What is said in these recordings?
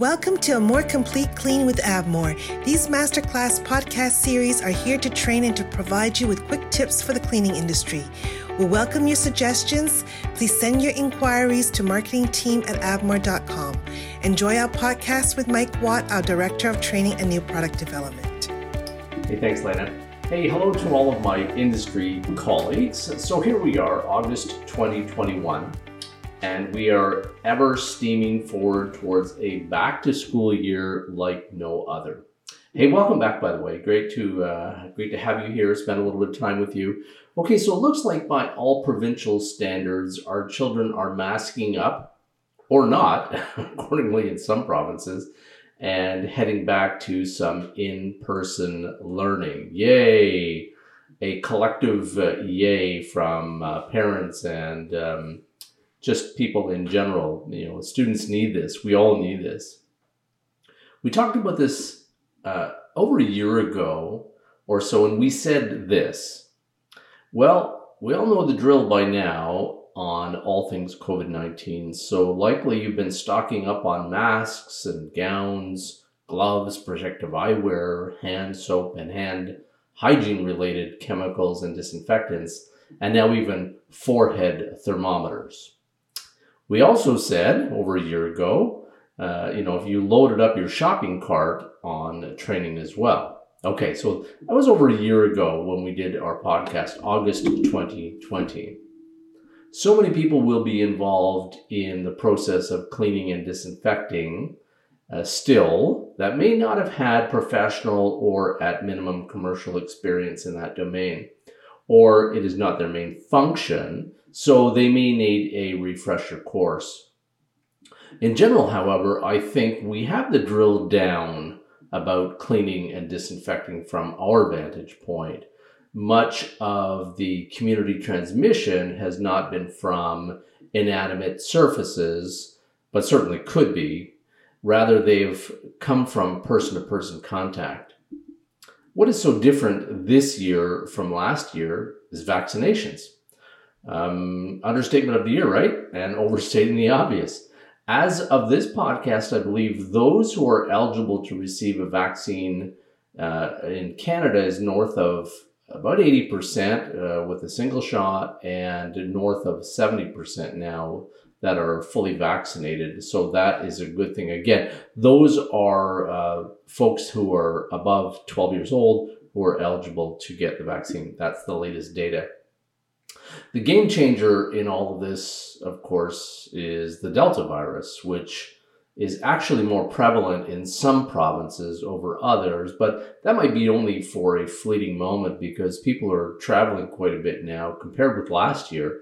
Welcome to a more complete clean with Avmor. These masterclass podcast series are here to train and to provide you with quick tips for the cleaning industry. We'll welcome your suggestions. Please send your inquiries to marketing team at avmor.com. Enjoy our podcast with Mike Watt, our Director of Training and New Product Development. Hey, thanks, Lena. Hey, hello to all of my industry colleagues. So here we are, August 2021 and we are ever steaming forward towards a back to school year like no other. Hey, welcome back, by the way. Great to uh, great to have you here. Spend a little bit of time with you. Okay, so it looks like by all provincial standards, our children are masking up, or not, accordingly in some provinces, and heading back to some in-person learning. Yay! A collective uh, yay from uh, parents and um, just people in general. You know, students need this. We all need this. We talked about this uh, over a year ago or so, and we said this. Well, we all know the drill by now on all things COVID 19. So, likely you've been stocking up on masks and gowns, gloves, protective eyewear, hand soap, and hand hygiene related chemicals and disinfectants, and now even forehead thermometers. We also said over a year ago, uh, you know, if you loaded up your shopping cart on training as well. Okay, so that was over a year ago when we did our podcast, August 2020. So many people will be involved in the process of cleaning and disinfecting uh, still that may not have had professional or at minimum commercial experience in that domain, or it is not their main function so they may need a refresher course. In general, however, I think we have the drill down about cleaning and disinfecting from our vantage point. Much of the community transmission has not been from inanimate surfaces, but certainly could be. Rather, they've come from person to person contact. What is so different this year from last year is vaccinations. Um, understatement of the year, right? And overstating the obvious. As of this podcast, I believe those who are eligible to receive a vaccine uh, in Canada is north of about 80% uh, with a single shot and north of 70% now that are fully vaccinated. So that is a good thing. Again, those are uh, folks who are above 12 years old who are eligible to get the vaccine. That's the latest data. The game changer in all of this, of course, is the Delta virus, which is actually more prevalent in some provinces over others, but that might be only for a fleeting moment because people are traveling quite a bit now compared with last year.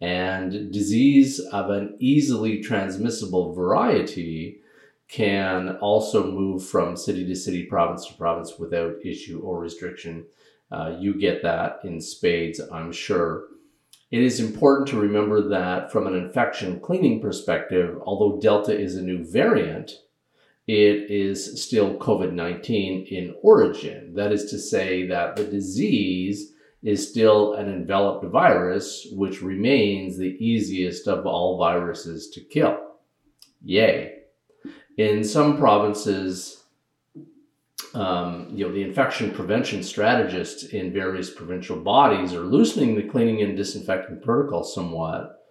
And disease of an easily transmissible variety can also move from city to city, province to province without issue or restriction. Uh, you get that in spades, I'm sure. It is important to remember that from an infection cleaning perspective, although Delta is a new variant, it is still COVID 19 in origin. That is to say, that the disease is still an enveloped virus, which remains the easiest of all viruses to kill. Yay. In some provinces, um, you know, the infection prevention strategists in various provincial bodies are loosening the cleaning and disinfecting protocol somewhat,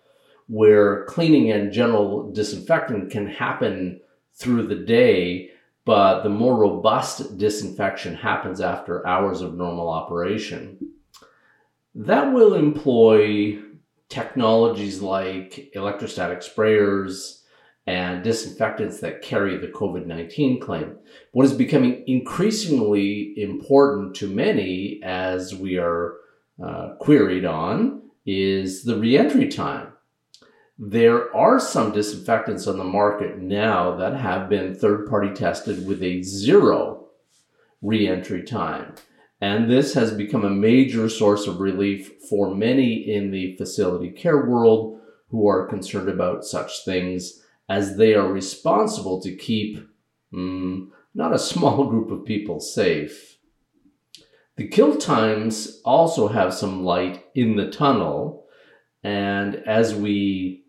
where cleaning and general disinfecting can happen through the day, but the more robust disinfection happens after hours of normal operation. That will employ technologies like electrostatic sprayers, and disinfectants that carry the COVID 19 claim. What is becoming increasingly important to many as we are uh, queried on is the reentry time. There are some disinfectants on the market now that have been third party tested with a zero reentry time. And this has become a major source of relief for many in the facility care world who are concerned about such things as they are responsible to keep mm, not a small group of people safe. The kill times also have some light in the tunnel, and as we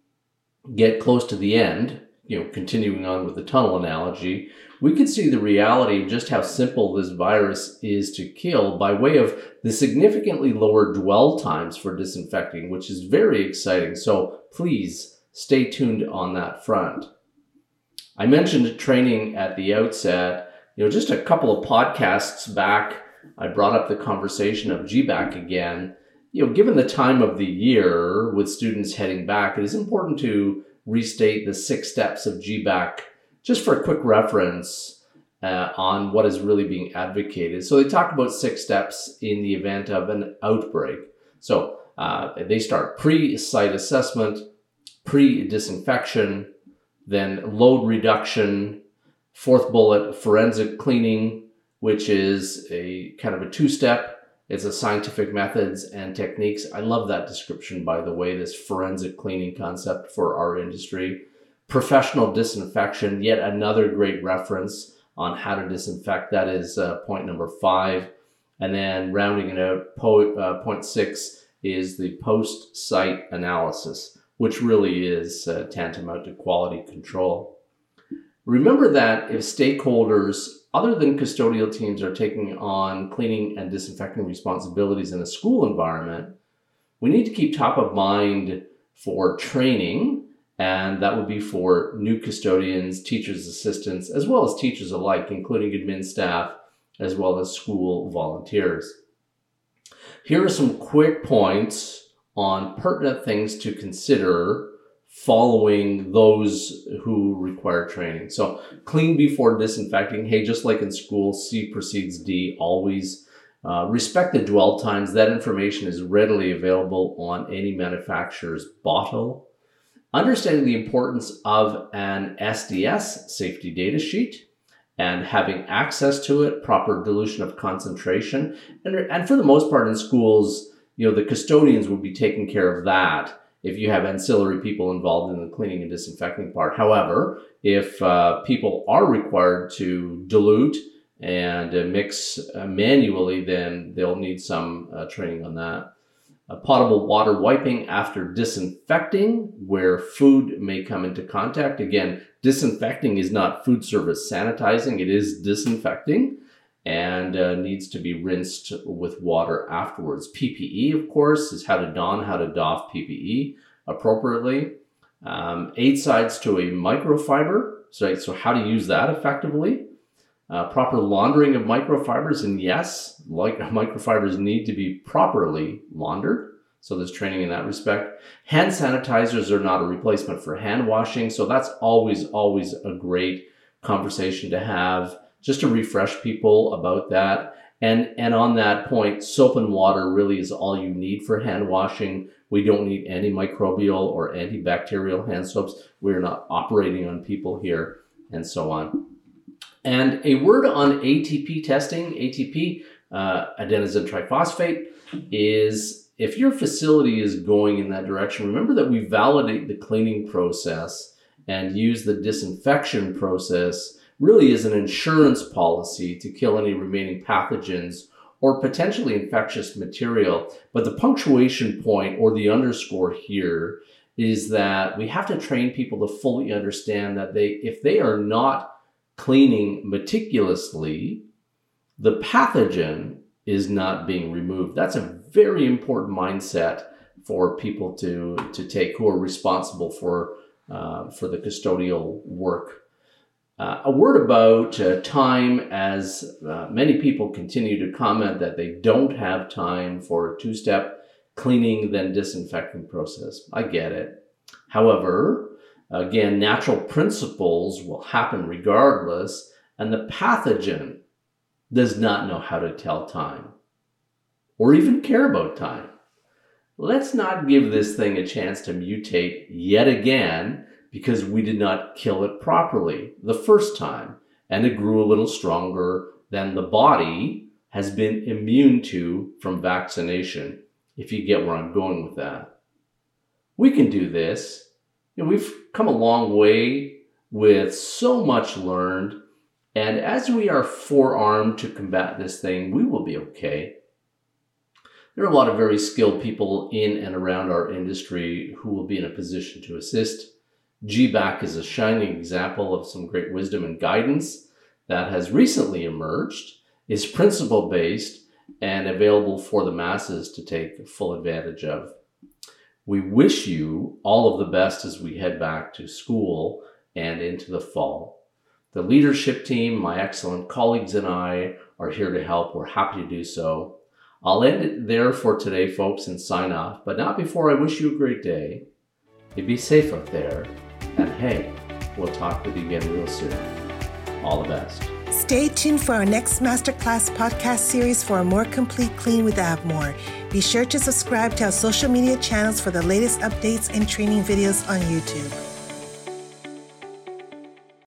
get close to the end, you know, continuing on with the tunnel analogy, we can see the reality of just how simple this virus is to kill by way of the significantly lower dwell times for disinfecting, which is very exciting. So please stay tuned on that front. I mentioned training at the outset. You know, just a couple of podcasts back, I brought up the conversation of GBAC again. You know, given the time of the year with students heading back, it is important to restate the six steps of GBAC just for a quick reference uh, on what is really being advocated. So they talk about six steps in the event of an outbreak. So uh, they start pre-site assessment, pre-disinfection, then load reduction, fourth bullet, forensic cleaning, which is a kind of a two-step. It's a scientific methods and techniques. I love that description, by the way, this forensic cleaning concept for our industry. Professional disinfection, yet another great reference on how to disinfect. That is uh, point number five. And then rounding it out, po- uh, point six is the post site analysis, which really is uh, tantamount to quality control. Remember that if stakeholders other than custodial teams are taking on cleaning and disinfecting responsibilities in a school environment, we need to keep top of mind for training, and that would be for new custodians, teachers' assistants, as well as teachers alike, including admin staff, as well as school volunteers. Here are some quick points on pertinent things to consider following those who require training. So clean before disinfecting. Hey, just like in school, C precedes D always. Uh, respect the dwell times. That information is readily available on any manufacturer's bottle. Understanding the importance of an SDS safety data sheet and having access to it, proper dilution of concentration. And, and for the most part in schools, you know, the custodians would be taking care of that if you have ancillary people involved in the cleaning and disinfecting part. However, if uh, people are required to dilute and uh, mix uh, manually, then they'll need some uh, training on that. potable water wiping after disinfecting where food may come into contact. Again, disinfecting is not food service sanitizing, it is disinfecting and uh, needs to be rinsed with water afterwards. PPE, of course, is how to don, how to doff PPE appropriately. Um, eight sides to a microfiber, so, so how to use that effectively. Uh, proper laundering of microfibers, and yes, like microfibers need to be properly laundered. So there's training in that respect. Hand sanitizers are not a replacement for hand washing, so that's always, always a great conversation to have just to refresh people about that. And, and on that point, soap and water really is all you need for hand washing. We don't need antimicrobial or antibacterial hand soaps. We're not operating on people here and so on. And a word on ATP testing. ATP, uh, adenosine triphosphate, is if your facility is going in that direction, remember that we validate the cleaning process and use the disinfection process really is an insurance policy to kill any remaining pathogens or potentially infectious material. But the punctuation point or the underscore here is that we have to train people to fully understand that they if they are not cleaning meticulously, the pathogen is not being removed. That's a very important mindset for people to to take who are responsible for uh, for the custodial work uh, a word about uh, time, as uh, many people continue to comment that they don't have time for a two step cleaning, then disinfecting process. I get it. However, again, natural principles will happen regardless, and the pathogen does not know how to tell time or even care about time. Let's not give this thing a chance to mutate yet again because we did not kill it properly the first time and it grew a little stronger than the body has been immune to from vaccination, if you get where I'm going with that. We can do this. You know, we've come a long way with so much learned, and as we are forearmed to combat this thing, we will be okay. There are a lot of very skilled people in and around our industry who will be in a position to assist GBAC is a shining example of some great wisdom and guidance that has recently emerged, is principle based, and available for the masses to take full advantage of. We wish you all of the best as we head back to school and into the fall. The leadership team, my excellent colleagues, and I are here to help. We're happy to do so. I'll end it there for today, folks, and sign off, but not before I wish you a great day. You be safe out there, and hey, we'll talk with you again real soon. All the best. Stay tuned for our next Masterclass podcast series for a more complete clean with Avmor. Be sure to subscribe to our social media channels for the latest updates and training videos on YouTube.